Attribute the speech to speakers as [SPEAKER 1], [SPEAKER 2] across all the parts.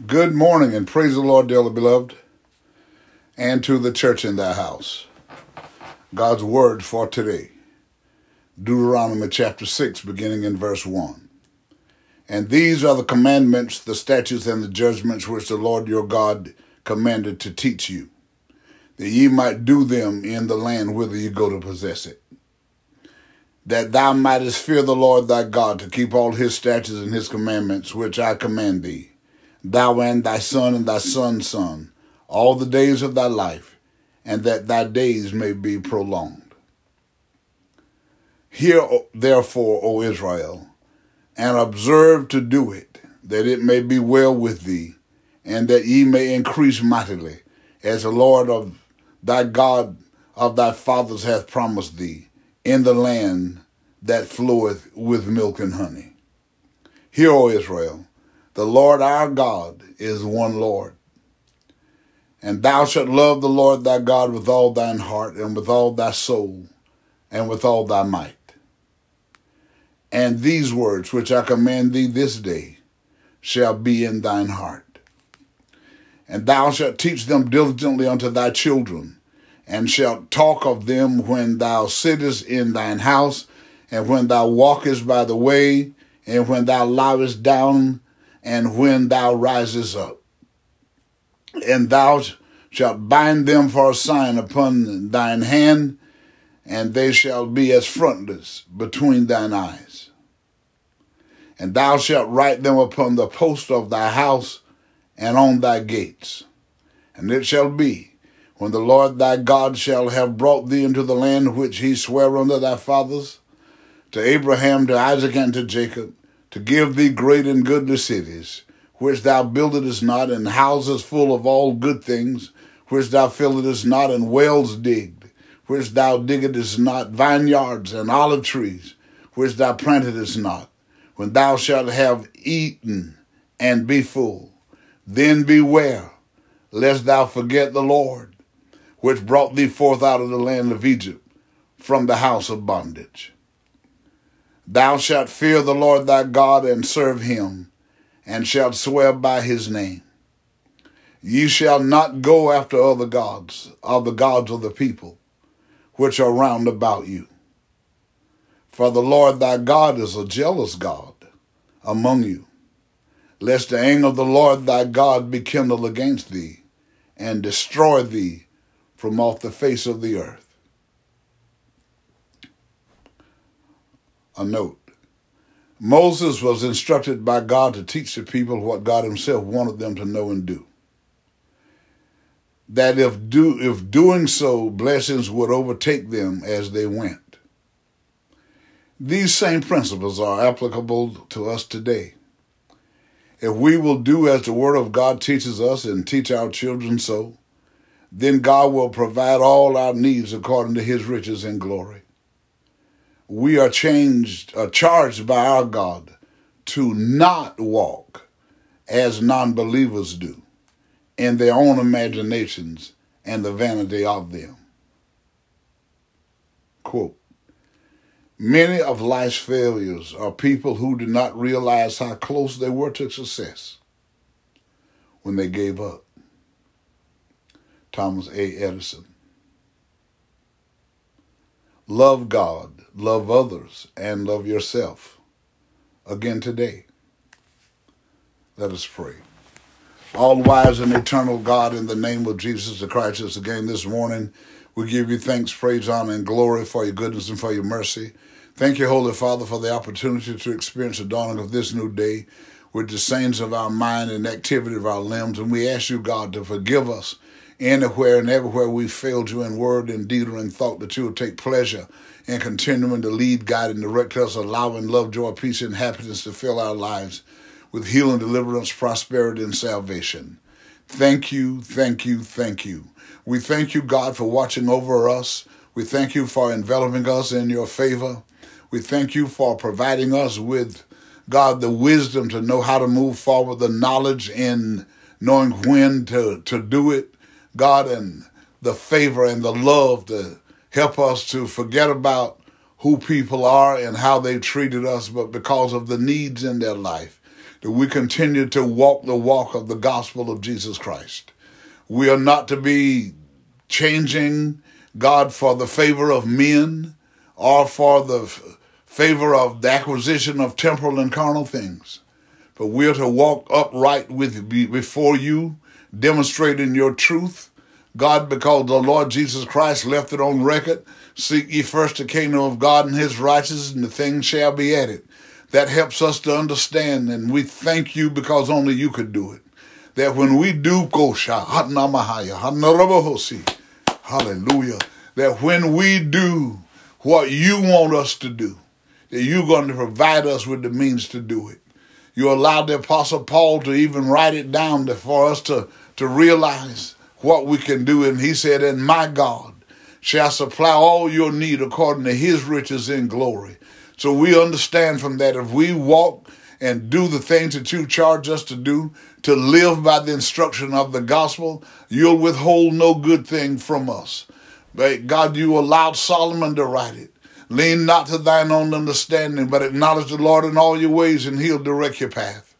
[SPEAKER 1] Good morning and praise the Lord, dearly beloved, and to the church in thy house. God's word for today. Deuteronomy chapter 6, beginning in verse 1. And these are the commandments, the statutes, and the judgments which the Lord your God commanded to teach you, that ye might do them in the land whither ye go to possess it. That thou mightest fear the Lord thy God to keep all his statutes and his commandments, which I command thee thou and thy son and thy son's son, all the days of thy life, and that thy days may be prolonged. Hear therefore, O Israel, and observe to do it, that it may be well with thee, and that ye may increase mightily, as the Lord of thy God of thy fathers hath promised thee, in the land that floweth with milk and honey. Hear, O Israel, the Lord our God is one Lord. And thou shalt love the Lord thy God with all thine heart, and with all thy soul, and with all thy might. And these words which I command thee this day shall be in thine heart. And thou shalt teach them diligently unto thy children, and shalt talk of them when thou sittest in thine house, and when thou walkest by the way, and when thou liest down, and when thou risest up. And thou shalt bind them for a sign upon thine hand, and they shall be as frontlets between thine eyes. And thou shalt write them upon the post of thy house and on thy gates. And it shall be, when the Lord thy God shall have brought thee into the land which he sware unto thy fathers, to Abraham, to Isaac, and to Jacob, to give thee great and goodly cities, which thou buildedest not, and houses full of all good things, which thou filledest not, and wells digged, which thou diggedest not, vineyards and olive trees, which thou plantedest not. When thou shalt have eaten and be full, then beware, lest thou forget the Lord, which brought thee forth out of the land of Egypt from the house of bondage. Thou shalt fear the Lord thy God and serve him, and shalt swear by his name. Ye shall not go after other gods, of the gods of the people, which are round about you. For the Lord thy God is a jealous God among you, lest the anger of the Lord thy God be kindled against thee, and destroy thee from off the face of the earth. A note. Moses was instructed by God to teach the people what God himself wanted them to know and do. That if do if doing so blessings would overtake them as they went. These same principles are applicable to us today. If we will do as the Word of God teaches us and teach our children so, then God will provide all our needs according to His riches and glory we are changed, uh, charged by our God to not walk as non believers do in their own imaginations and the vanity of them. Quote Many of life's failures are people who did not realize how close they were to success when they gave up. Thomas A. Edison. Love God love others, and love yourself. Again today, let us pray. All wise and eternal God, in the name of Jesus the Christ, again this morning, we give you thanks, praise, honor, and glory for your goodness and for your mercy. Thank you, Holy Father, for the opportunity to experience the dawning of this new day with the saints of our mind and activity of our limbs. And we ask you, God, to forgive us anywhere and everywhere we failed you in word and deed or in thought, that you will take pleasure in continuing to lead, guide, and direct us, allowing love, joy, peace, and happiness to fill our lives with healing, deliverance, prosperity, and salvation. Thank you, thank you, thank you. We thank you, God, for watching over us. We thank you for enveloping us in your favor. We thank you for providing us with, God, the wisdom to know how to move forward, the knowledge in knowing when to, to do it, God, and the favor and the love to help us to forget about who people are and how they treated us, but because of the needs in their life, that we continue to walk the walk of the gospel of Jesus Christ. We are not to be changing God for the favor of men or for the favor of the acquisition of temporal and carnal things. But we are to walk upright with before you, demonstrating your truth. God, because the Lord Jesus Christ left it on record, seek ye first the kingdom of God and his righteousness, and the things shall be added. That helps us to understand, and we thank you because only you could do it. That when we do go hallelujah, that when we do what you want us to do, that you're going to provide us with the means to do it. You allowed the Apostle Paul to even write it down for us to, to realize what we can do. And he said, And my God shall supply all your need according to his riches in glory. So we understand from that if we walk and do the things that you charge us to do, to live by the instruction of the gospel, you'll withhold no good thing from us. But God, you allowed Solomon to write it. Lean not to thine own understanding, but acknowledge the Lord in all your ways, and he'll direct your path.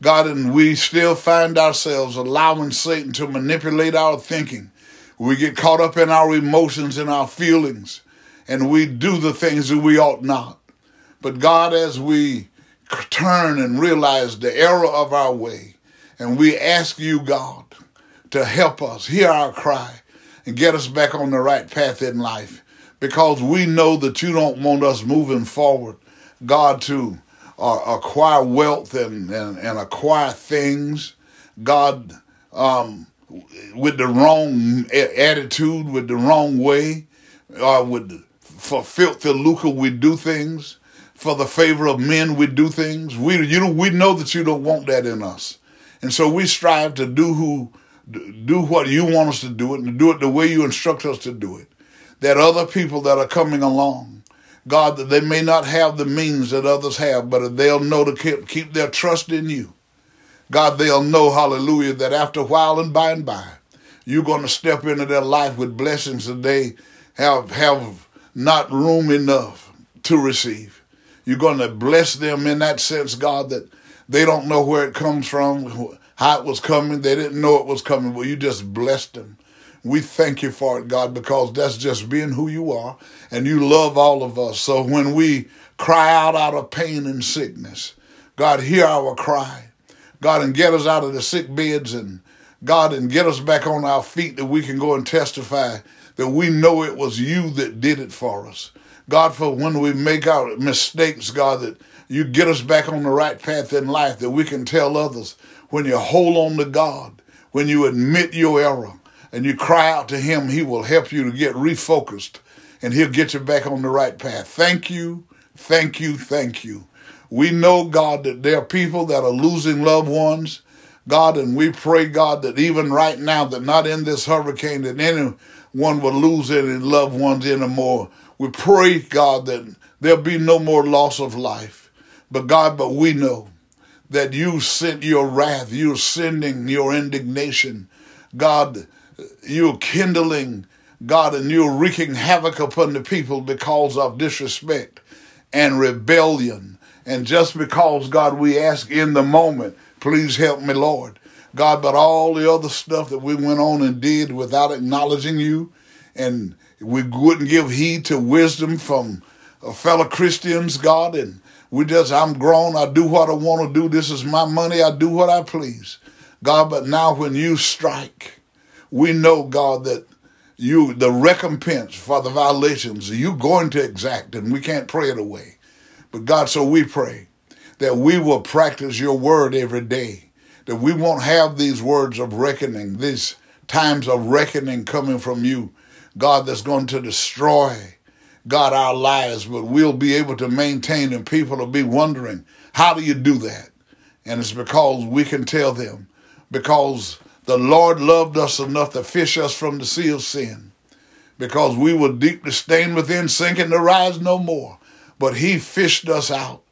[SPEAKER 1] God, and we still find ourselves allowing Satan to manipulate our thinking. We get caught up in our emotions and our feelings, and we do the things that we ought not. But God, as we turn and realize the error of our way, and we ask you, God, to help us, hear our cry, and get us back on the right path in life because we know that you don't want us moving forward, God, to uh, acquire wealth and, and, and, acquire things, God, um, with the wrong attitude, with the wrong way, uh, with for filthy lucre we do things, for the favor of men we do things. We you know we know that you don't want that in us, and so we strive to do who do what you want us to do it and do it the way you instruct us to do it. That other people that are coming along, God, that they may not have the means that others have, but they'll know to keep, their trust in you. God, they'll know, hallelujah, that after a while and by and by, you're going to step into their life with blessings that they have, have not room enough to receive. You're going to bless them in that sense, God, that they don't know where it comes from, how it was coming. They didn't know it was coming, but you just blessed them. We thank you for it, God, because that's just being who you are and you love all of us. So when we cry out out of pain and sickness, God, hear our cry. God, and get us out of the sick beds and God, and get us back on our feet that we can go and testify that we know it was you that did it for us. God, for when we make our mistakes, God, that you get us back on the right path in life, that we can tell others when you hold on to God, when you admit your error, and you cry out to Him, He will help you to get refocused and He'll get you back on the right path. Thank you, thank you, thank you. We know, God, that there are people that are losing loved ones, God, and we pray, God, that even right now, that not in this hurricane, that anyone will lose any loved ones anymore. We pray, God, that there'll be no more loss of life. But God, but we know that you sent your wrath, you're sending your indignation. God, you're kindling, God, and you're wreaking havoc upon the people because of disrespect and rebellion. And just because, God, we ask in the moment, please help me, Lord. God, but all the other stuff that we went on and did without acknowledging you, and we wouldn't give heed to wisdom from uh, fellow Christians, God, and we just, I'm grown, I do what I want to do, this is my money, I do what I please. God, but now when you strike, we know, God, that you, the recompense for the violations, you're going to exact, and we can't pray it away. But God, so we pray that we will practice your word every day, that we won't have these words of reckoning, these times of reckoning coming from you, God, that's going to destroy, God, our lives, but we'll be able to maintain, and people will be wondering, how do you do that? And it's because we can tell them, because the Lord loved us enough to fish us from the sea of sin because we were deeply stained within, sinking to rise no more. But He fished us out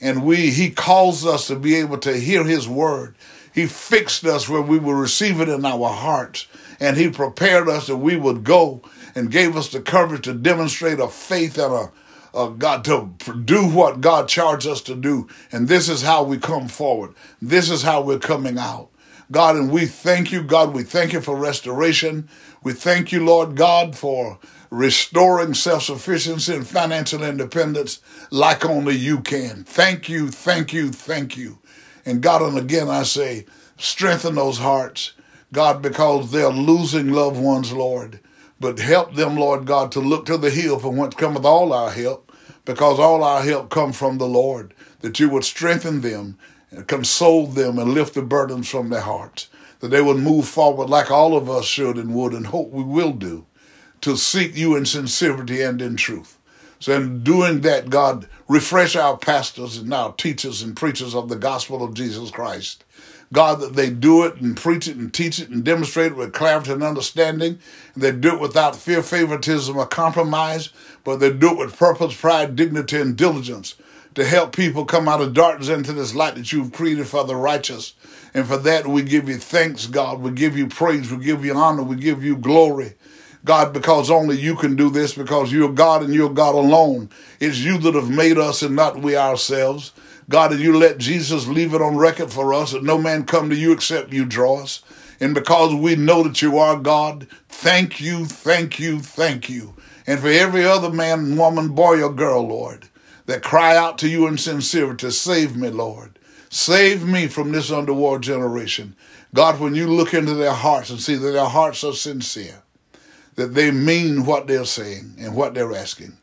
[SPEAKER 1] and we He calls us to be able to hear His word. He fixed us where we would receive it in our hearts and He prepared us that we would go and gave us the courage to demonstrate a faith and a, God, to do what God charged us to do. And this is how we come forward. This is how we're coming out. God, and we thank you, God. We thank you for restoration. We thank you, Lord God, for restoring self sufficiency and financial independence like only you can. Thank you, thank you, thank you. And God, and again I say, strengthen those hearts, God, because they're losing loved ones, Lord. But help them, Lord God, to look to the hill from whence cometh all our help, because all our help come from the Lord, that you would strengthen them, console them, and lift the burdens from their hearts, that they would move forward like all of us should and would and hope we will do, to seek you in sincerity and in truth. So in doing that, God, refresh our pastors and our teachers and preachers of the gospel of Jesus Christ. God, that they do it and preach it and teach it and demonstrate it with clarity and understanding. And they do it without fear, favoritism, or compromise, but they do it with purpose, pride, dignity, and diligence to help people come out of darkness into this light that you've created for the righteous. And for that, we give you thanks, God. We give you praise. We give you honor. We give you glory. God, because only you can do this, because you're God and you're God alone. It's you that have made us and not we ourselves. God, and you let Jesus leave it on record for us that no man come to you except you draw us. And because we know that you are God, thank you, thank you, thank you. And for every other man, woman, boy, or girl, Lord, that cry out to you in sincerity, save me, Lord. Save me from this underworld generation. God, when you look into their hearts and see that their hearts are sincere, that they mean what they're saying and what they're asking.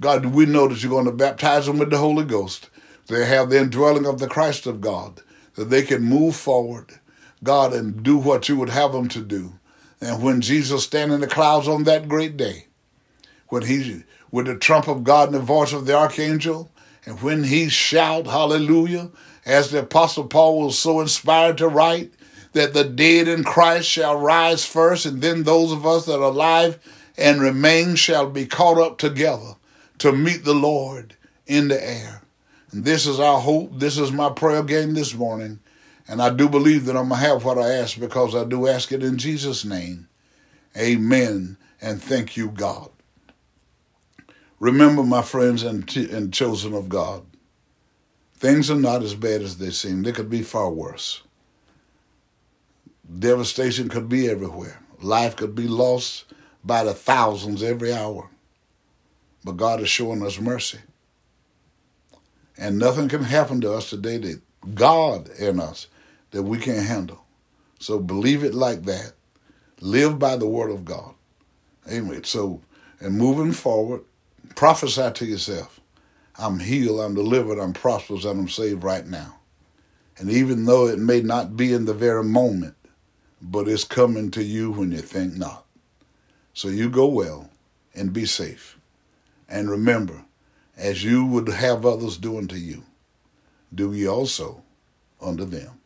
[SPEAKER 1] God, we know that you're going to baptize them with the Holy Ghost they have the indwelling of the Christ of God, that they can move forward, God, and do what you would have them to do. And when Jesus stand in the clouds on that great day, when he with the trump of God and the voice of the archangel, and when he shout hallelujah, as the apostle Paul was so inspired to write, that the dead in Christ shall rise first, and then those of us that are alive and remain shall be caught up together to meet the Lord in the air. And This is our hope. This is my prayer again this morning. And I do believe that I'm going to have what I ask because I do ask it in Jesus' name. Amen. And thank you, God. Remember, my friends and, t- and chosen of God, things are not as bad as they seem. They could be far worse. Devastation could be everywhere. Life could be lost by the thousands every hour. But God is showing us mercy. And nothing can happen to us today that God in us that we can't handle. So believe it like that. Live by the word of God. Amen. So, and moving forward, prophesy to yourself. I'm healed, I'm delivered, I'm prosperous, and I'm saved right now. And even though it may not be in the very moment, but it's coming to you when you think not. So you go well and be safe. And remember, as you would have others do unto you, do ye also unto them.